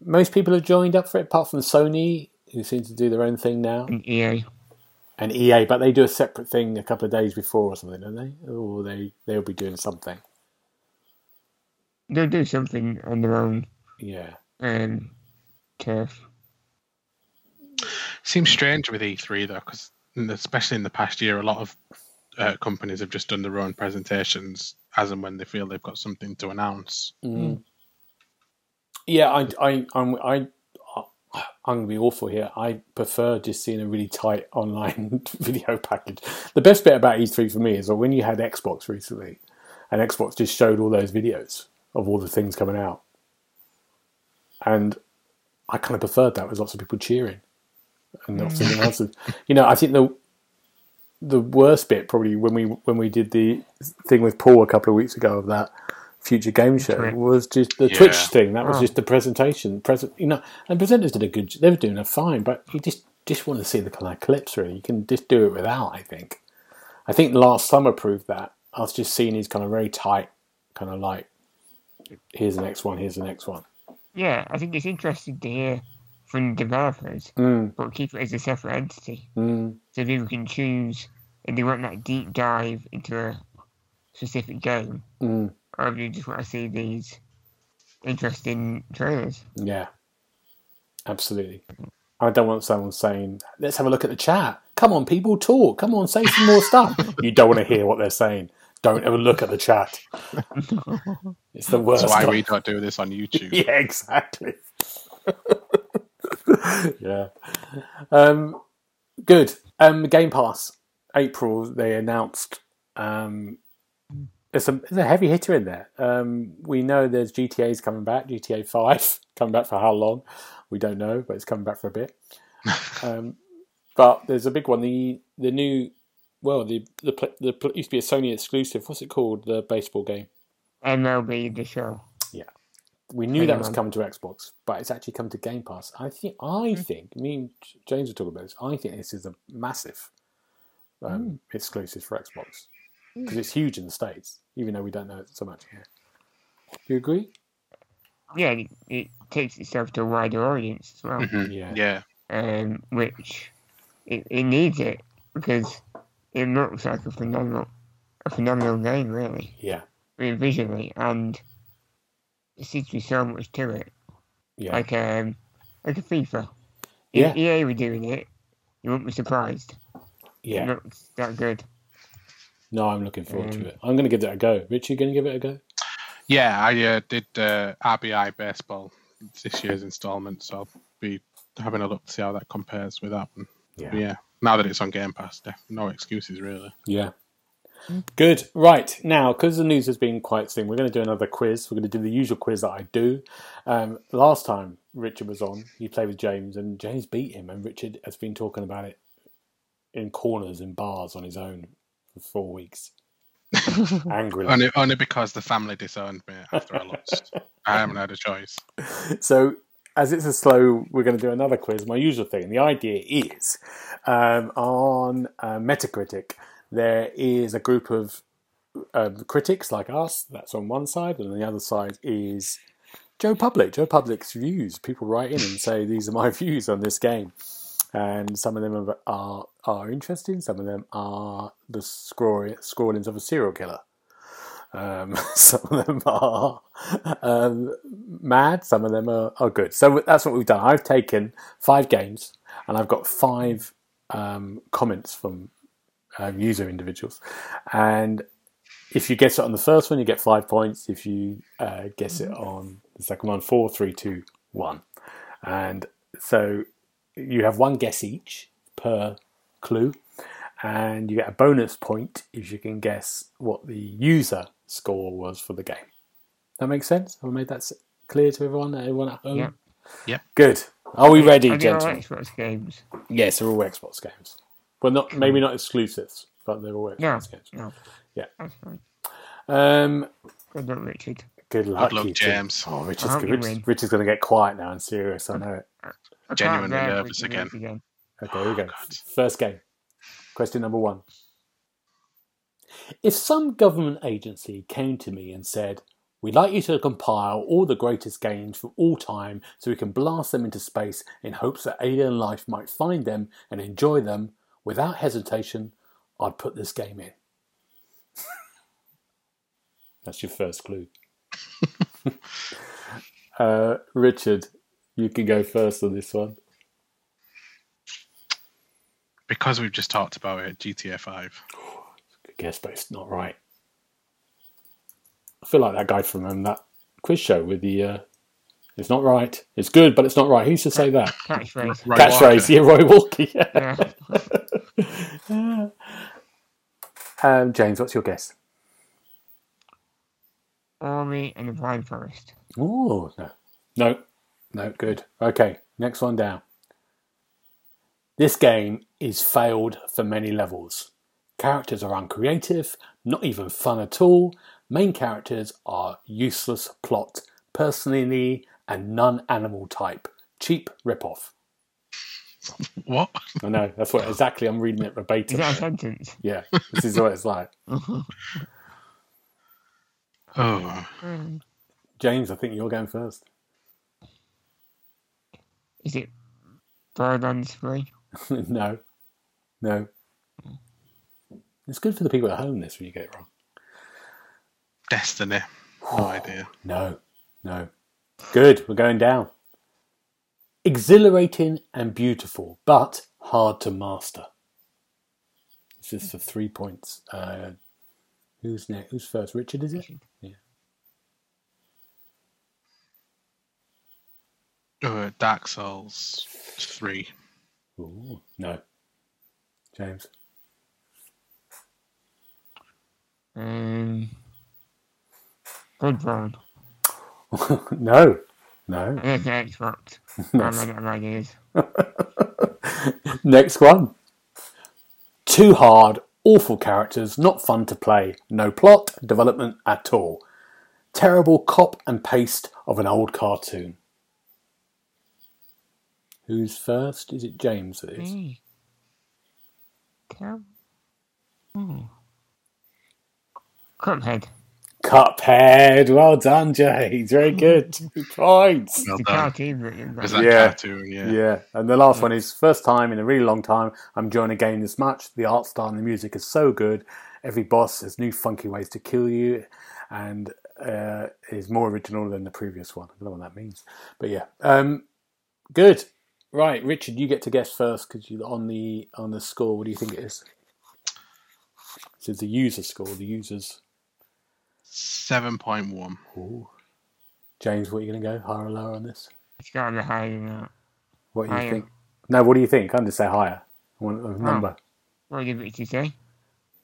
most people have joined up for it, apart from Sony, who seem to do their own thing now, And EA. and EA, but they do a separate thing a couple of days before or something, don't they? Or they they'll be doing something. They'll do something on their own Yeah, um, turf. Seems strange with E3 though, because especially in the past year, a lot of uh, companies have just done their own presentations as and when they feel they've got something to announce. Mm. Yeah. I I I'm I. I'm going to be awful here. I prefer just seeing a really tight online video package. The best bit about E3 for me is that when you had Xbox recently, and Xbox just showed all those videos of all the things coming out, and I kind of preferred that with lots of people cheering and lots of mm. announcers. You know, I think the the worst bit probably when we when we did the thing with Paul a couple of weeks ago of that future game show was just the Yeah. Twitch thing. That was Oh. just the presentation. Present, you know, and presenters did a good. They were doing a fine, but you just just want to see the kind of clips. Really, you can just do it without. I think. I think last summer proved that. I was just seeing these kind of very tight, kind of like, here's the next one, here's the next one. Yeah, I think it's interesting to hear from developers, Mm, but keep it as a separate entity. mm, So people can choose if they want that deep dive into a specific game, mm, or if you just want to see these interesting trailers. yeah, absolutely. I don't want someone saying, "Let's have a look at the chat." Come on, people, talk. Come on, say some more stuff. You don't want to hear what they're saying. Don't ever look at the chat. It's the worst. That's why we don't do this on YouTube. yeah, exactly. yeah. Um, good. Um, Game Pass. April, they announced. Um, there's, some, there's a heavy hitter in there. Um, we know there's GTA's coming back, GTA 5. coming back for how long? We don't know, but it's coming back for a bit. um, but there's a big one. The the new, well, the the, pl- the used to be a Sony exclusive. What's it called? The baseball game. MLB the show. Yeah, we knew that was coming to Xbox, but it's actually come to Game Pass. I think, I Hmm. think, me and James were talking about this. I think this is a massive Hmm. um, exclusive for Xbox because it's huge in the states, even though we don't know it so much here. Do you agree? Yeah, it, it takes itself to a wider audience as well, Mhm. Yeah. Yeah. um, which it, it needs it because it looks like a phenomenal, a phenomenal game, really, Yeah, I mean, visually, and there seems to be so much to it. yeah, like um like a FIFA. Yeah. If EA were doing it, you wouldn't be surprised. It yeah. looks that good. No, I'm looking forward Um, to it. I'm going to give that a go. Rich, you going to give it a go? Yeah, I uh, did uh, RBI baseball this year's instalment, so I'll be having a look to see how that compares with that one. But yeah, now that it's on Game Pass, def- no excuses really. Yeah. Good. Right. Now, because the news has been quite thin, we're going to do another quiz. We're going to do the usual quiz that I do. Um, last time Richard was on, he played with James, and James beat him, and Richard has been talking about it in corners in bars on his own for four weeks. Angrily. Only, only because the family disowned me after I lost. I haven't had a choice. so as it's a slow, we're going to do another quiz. My usual thing. The idea is um, on uh, Metacritic, there is a group of um, critics like us. That's on one side, and on the other side is Joe Public. Joe Public's views. People write in and say these are my views on this game, and some of them are are, are interesting. Some of them are the scrawlings of a serial killer. Um, some of them are um, mad. Some of them are, are good. So that's what we've done. I've taken five games and I've got five um, comments from um, user individuals. And if you guess it on the first one, you get five points. If you uh, guess it on the second one, four, three, two, one. And so you have one guess each per clue. And you get a bonus point if you can guess what the user score was for the game. That makes sense? Have I made that clear to everyone? Everyone at home? Yeah. Yeah. Good. Are we ready, Are they all gentlemen? Xbox games? Yes, they're all Xbox games. Well, not maybe not exclusives, but they're all Xbox No. games. No. Yeah. That's fine. Um, Good luck, Richard. good luck, luck. James. Oh, Richard's, I Richard's. Richard's going to get quiet now and serious. I know it. I Genuinely nervous again. again. Okay, here we go. God. First game. Question number one. If some government agency came to me and said, We'd like you to compile all the greatest games from all time so we can blast them into space in hopes that alien life might find them and enjoy them, without hesitation, I'd put this game in. That's your first clue. uh, Richard, you can go first on this one. Because we've just talked about it, GTA 5. Good guess, but it's not right. I feel like that guy from um, that quiz show with the. Uh, it's not right. It's good, but it's not right. Who used to say that? Catchphrase. Roy Catchphrase. Walker. Yeah, Roy Walker. Yeah. Yeah. um, James, what's your guess? Ori and the Blind Forest. Oh no, no, no. Good. Okay, next one down. This game is failed for many levels. Characters are uncreative, not even fun at all. Main characters are useless plot, personally and non-animal type. Cheap rip-off. What? I know that's what exactly I'm reading it verbatim. that a sentence? Yeah, this is what it's like. Oh, Hmm. James, I think you're going first. Is it Borderlands 3? no, no. It's good for the people at home. This when you get it wrong. Destiny. No idea. No, no. Good, we're going down. Exhilarating and beautiful, but hard to master. This is for three points. Uh, who's next? Who's first? Richard, is it? Uh, Dark Souls 3. Ooh, no. James. Um, Bloodborne. no, no. There's the Xbox. No. I'm running out of ideas. Next one. Too hard, awful characters, not fun to play, no plot, development at all. Terrible cop and paste of an old cartoon. Who's first? Is it James that is? Hey. Come. Hmm. Cuphead. Cuphead. Well done, James. Very good. Two points. Well the done. cartoon version. Was Yeah. cartoon? Yeah. Yeah, and the last one is first time in a really long time I'm enjoying a game this much. The art style and the music is so good. Every boss has new funky ways to kill you, and uh, is more original than the previous one. I don't know what that means, but yeah, um, good. Right, Richard, you get to guess first because you on the on the score. What do you think it is? This is the user score. The users. 7.1. James, what are you going to go higher or lower on this? It's got to be higher than that. What do you Higher. think? No, what do you think? I'm just going to say higher. I want a oh. number. What did Richard say?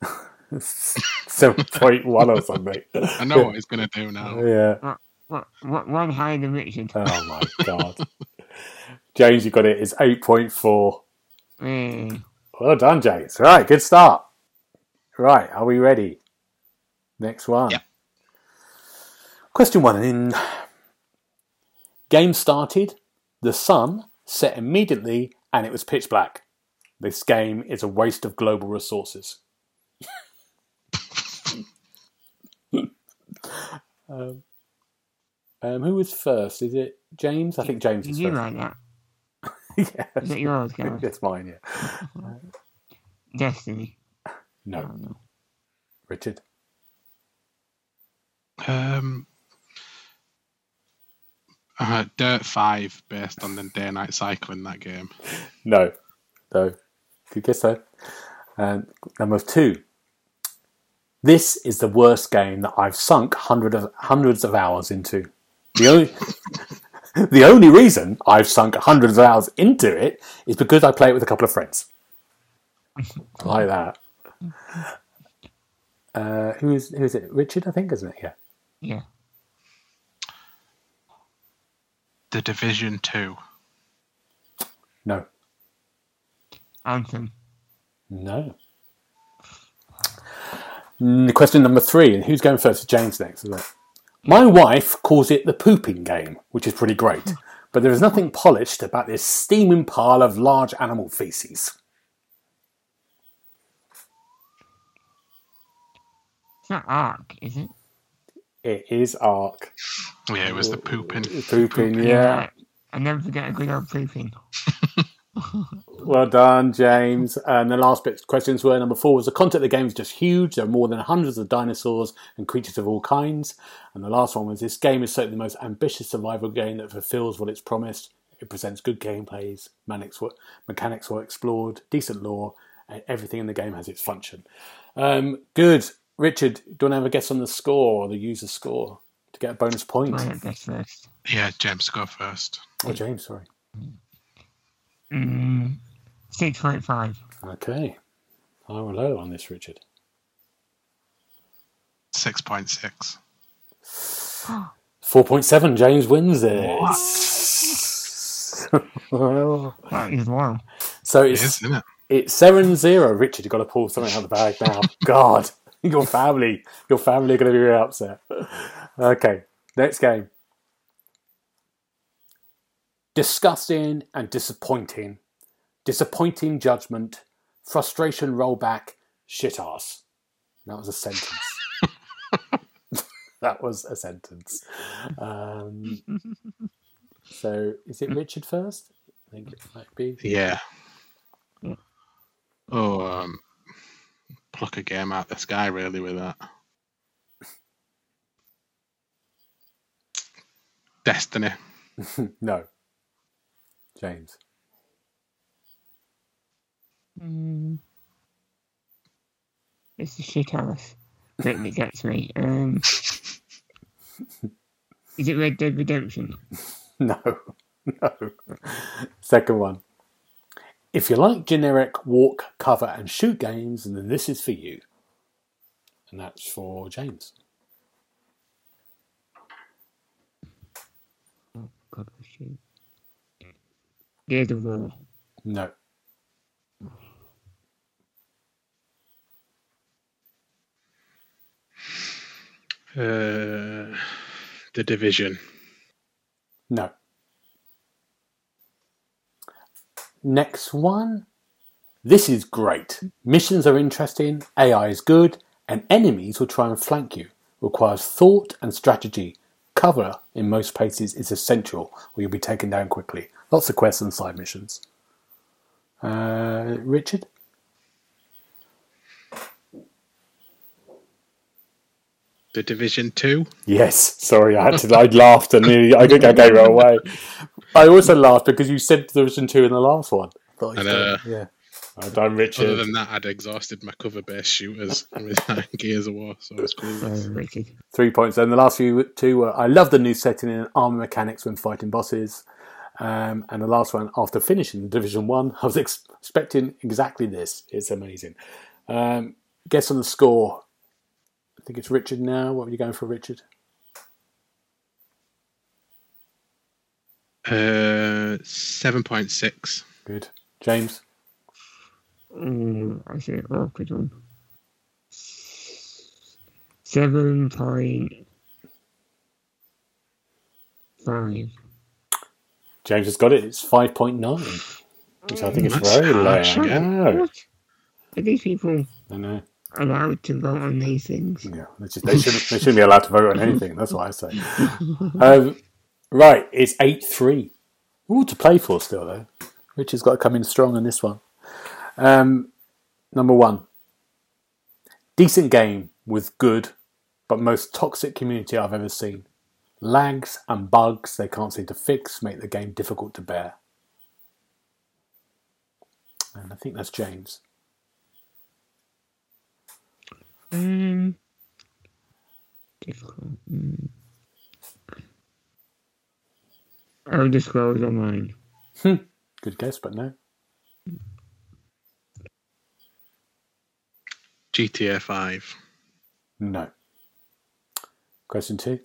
Seven point one or something. I know what it's going to do now. Yeah. What, what, one higher than Richard? Oh my god. James, you got it. It's eight point four. Hmm. Well done, James. Right, good start. Right, are we ready? Next one. Yeah. Question one. In game started, the sun set immediately, and it was pitch black. This game is a waste of global resources. um, um, who was first? Is it James? I think James is you first. that? Yeah, Is it yours, Gareth? it's mine. Yeah. Destiny. No, Oh, no. Richard. Um, uh, Dirt 5 based on the day night cycle in that game. No, no. Good guess though. And number two. This is the worst game that I've sunk hundred of hundreds of hours into. The only the only reason I've sunk hundreds of hours into it is because I play it with a couple of friends. I like that. Uh, who's who's it? Richard, I think, isn't it? Yeah. Yeah. The Division 2. No. Anthem. No. Mm, Question number three, and who's going first? James next, isn't it? My wife calls it the pooping game, which is pretty great, hmm. but there is nothing polished about this steaming pile of large animal feces. It's not Ark, is it? It is Ark. Yeah, it was the pooping. Pooping, yeah. I never forget a good old pooping. Well done, James. And the last bit questions were number four was the content of the game is just huge. There are more than hundreds of dinosaurs and creatures of all kinds. And the last one was this game is certainly the most ambitious survival game that fulfills what it's promised. It presents good gameplays, mechanics were, mechanics were explored, decent lore, and everything in the game has its function. Um, good. Richard, do you want to have a guess on the score or the user score to get a bonus point? I guess. Yeah, James, go first. Oh, James, sorry. Mm, 6.5. Okay. High or low on this, Richard? 6.6. 4.7. James wins this. Well, That is low. so It it's is, isn't it? it's seven zero. Richard, you've got to pull something out of the bag now. God, your family, your family are going to be very upset. Okay, next game. Disgusting and disappointing. Disappointing judgment. Frustration rollback. Shit ass. That was a sentence. that was a sentence. Um, so, is it Richard first? I think it might be. Yeah. Oh, um, pluck a game out of the sky really with that. Destiny. no. James. Mm. It's the shit house that that gets me. Um, is it Red Dead Redemption? No. No. Second one. If you like generic walk, cover, and shoot games, then this is for you. And that's for James. Oh, God, oh, shit. Gears of War. No. Uh, the Division. No. Next one. This is great. Missions are interesting, AI is good, and enemies will try and flank you. Requires thought and strategy. Cover, in most places, is essential, or you'll be taken down quickly. Lots of quests and side missions. Uh, Richard? The Division 2. Yes, sorry, I had to. I laughed and nearly, I think I gave it away. I also laughed because you said Division Two in the last one. Thought you And, said- uh, yeah, well done, Other Richard. than that, I'd exhausted my cover based shooters with Gears of War, so it's cool. Uh, Three points. And the last few two were I love the new setting in armor mechanics when fighting bosses. Um, and the last one, after finishing Division One, I was ex- expecting exactly this. It's amazing. Um, guess on the score. I think it's Richard now. What are you going for, Richard? Uh, 7.6. Good. James? Oh, I say awkward one. Seven point five. James has got it. It's 5.9, which I think is That's very low. harsh I know. Are these people I know. allowed to vote on these things? Yeah, they, just, they, shouldn't, they shouldn't be allowed to vote on anything. That's what I say. Um, right, it's 8 3. All to play for still, though. Richard's got to come in strong on this one. Um, number one decent game with good, but most toxic community I've ever seen. Lags and bugs they can't seem to fix make the game difficult to bear. And I think that's James. Um, difficult. Mm. Elder Scrolls Online. Good guess, but no. GTA 5. No. Question two.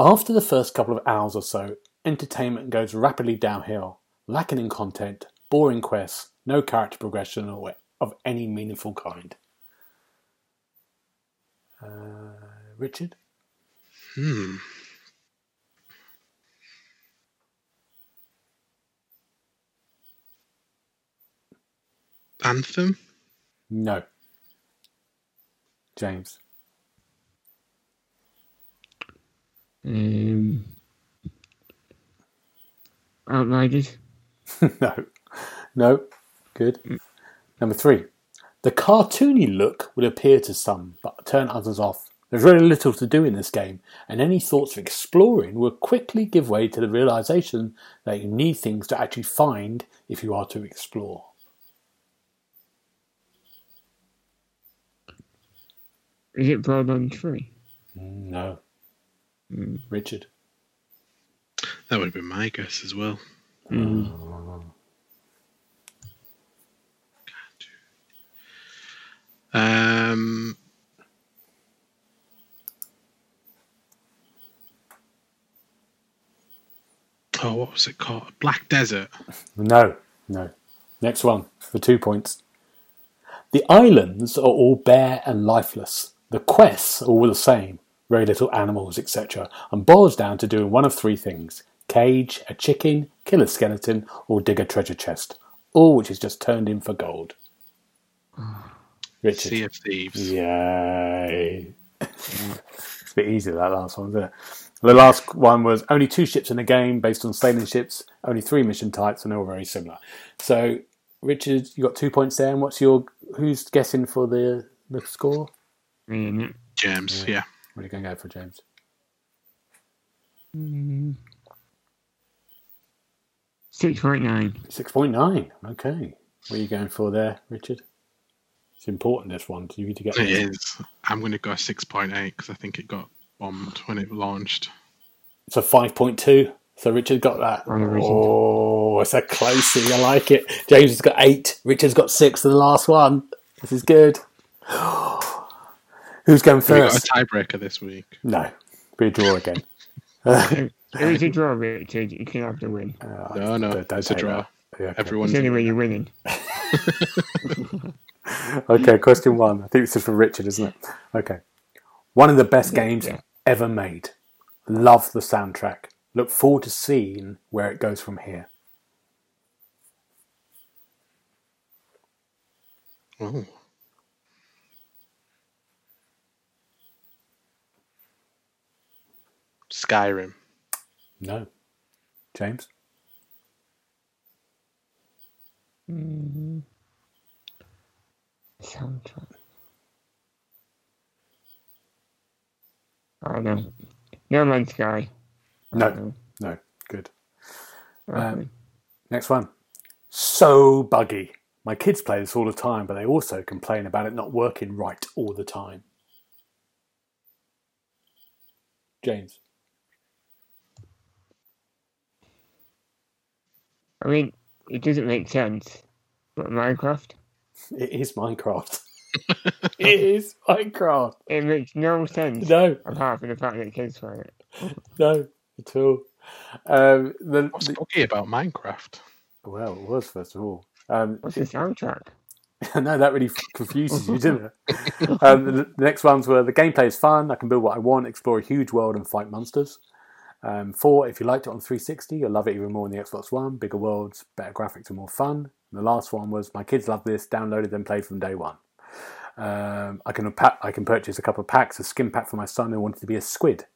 After the first couple of hours or so, entertainment goes rapidly downhill. lacking in content, boring quests, no character progression or of any meaningful kind. Uh, Richard? Hmm. Anthem? No. James? Um, Outriders. no. No. Good. Number three. The cartoony look would appear to some, but turn others off. There's very little to do in this game, and any thoughts of exploring will quickly give way to the realization that you need things to actually find if you are to explore. Is it Borderlands 3? Mm. Richard? That would have been my guess as well. Mm. Um, oh, what was it called? Black Desert. No. No. Next one for two points. The islands are all bare and lifeless. The quests are all the same, very little animals, etc., and boils down to doing one of three things cage a chicken, kill a skeleton, or dig a treasure chest, all which is just turned in for gold. Richard. Sea of Thieves. Yay. it's a bit easy, that last one, isn't it? The last one was only two ships in the game based on sailing ships, only three mission types, and they were very similar. So, Richard, you got two points there. And what's your, who's guessing for the, the score? Me and it. James, yeah. What are you going to go for, James? Mm. 6.9. 6.9. Okay. What are you going for there, Richard? It's important, this one, to you to get It this. is. I'm going to go 6.8 because I think it got bombed when it launched. So 5.2. So Richard got that. Oh, it's a closey. I like it. James has got eight. Richard's got six in the last one. This is good. Who's going first? we got a tiebreaker this week? No. Be a draw again. It was a draw, Richard. You can have the win. Uh, No, no, don't- don't it's a draw. that. Yeah, okay. Everyone's It's the only way you're winning. Okay, question one. I think this is for Richard, isn't it? Okay. One of the best games Yeah. ever made. Love the soundtrack. Look forward to seeing where it goes from here. Oh. Skyrim. No. James? Mm. Soundtrack. I don't know. No Man's Sky. I No. know. No. Good. Okay. Next one. So buggy. My kids play this all the time, but they also complain about it not working right all the time. James. I mean, it doesn't make sense. But Minecraft, It is Minecraft. it is Minecraft. it makes no sense. No, Apart from the fact that kids play it. no, at all. Um, the, What's the- buggy about Minecraft? well, it was first of all. Um, What's the soundtrack? no, that really confuses you, didn't it? Um, the, the next ones were the gameplay is fun. I can build what I want, explore a huge world, and fight monsters. Um, four, if you liked it on 360, you'll love it even more on the Xbox One. Bigger worlds, better graphics, and more fun. And the last one was my kids love this. Downloaded and played from day one. Um, I can I can purchase a couple of packs: a skin pack for my son who wanted to be a squid,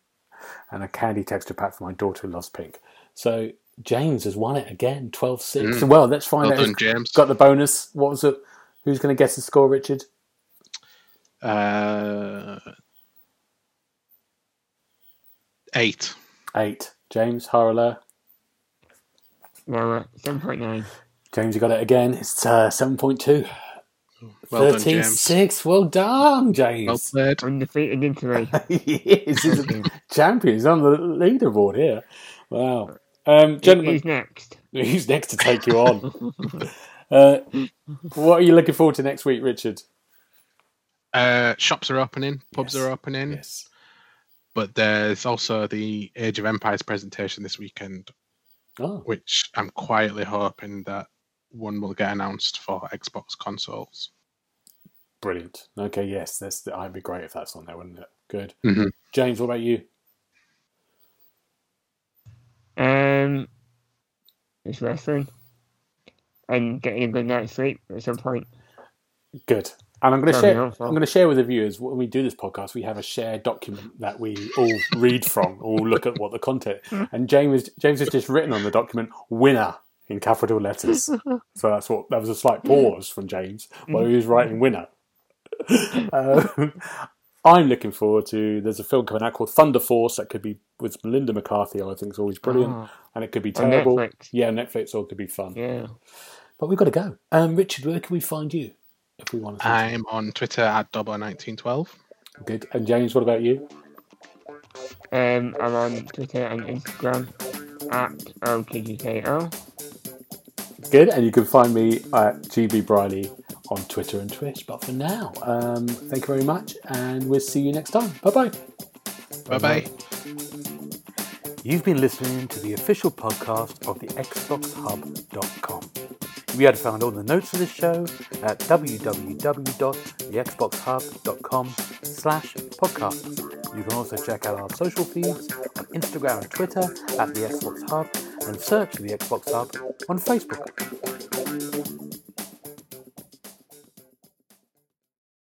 and a candy texture pack for my daughter who loves pink. So James has won it again, 12-6. Mm. Well, let's find Well out. done, James. Got the bonus. What was it? Who's going to guess the score, Richard? Uh, eight. Eight. James Harala. Well, uh, 7.9. James, you got it again. It's uh, 7.2. Well done, James. 13-6. Well done, James. Well James. played. Undefeated in three. he is. He's a champion. He's on the leaderboard here. Wow. Um, gentlemen, Who's next? who's next to take you on? uh, what are you looking forward to next week, Richard? Uh, shops are opening, pubs Yes. are opening, Yes. But there's also the Age of Empires presentation this weekend Oh, which I'm quietly hoping that one will get announced for Xbox consoles. brilliant. Okay, yes, that's I'd be great if that's on there, wouldn't it? Good. Mhm. James, what about you? Um, it's wrestling and getting a good night's sleep at some point. Good. And I'm going to share. I'm going to share with the viewers when we do this podcast. We have a shared document that we all read from, all look at what the content. And James, James has just written on the document "winner" in capital letters. So that's what that was a slight pause from James while he was writing "winner." Um, I'm looking forward to. There's a film coming out called Thunder Force that could be with Melinda McCarthy. I think is always brilliant, Oh, and it could be terrible. Netflix. Yeah, Netflix, or it could be fun. yeah. But we've got to go. Um, Richard, where can we find you if we want to? I'm on Twitter at Dobbo1912. Good. And James, what about you? Um, I'm on Twitter and Instagram at OKGKO. Good. And you can find me at GB Briley on Twitter and Twitch. But for now, um, thank you very much, and we'll see you next time. Bye bye. Bye bye. You've been listening to the official podcast of the XboxHub.com. Able to find all the notes of this show at www.thexboxhub.com slash podcast. You can also check out our social feeds on Instagram and Twitter at the Xbox Hub and search for the Xbox Hub on Facebook.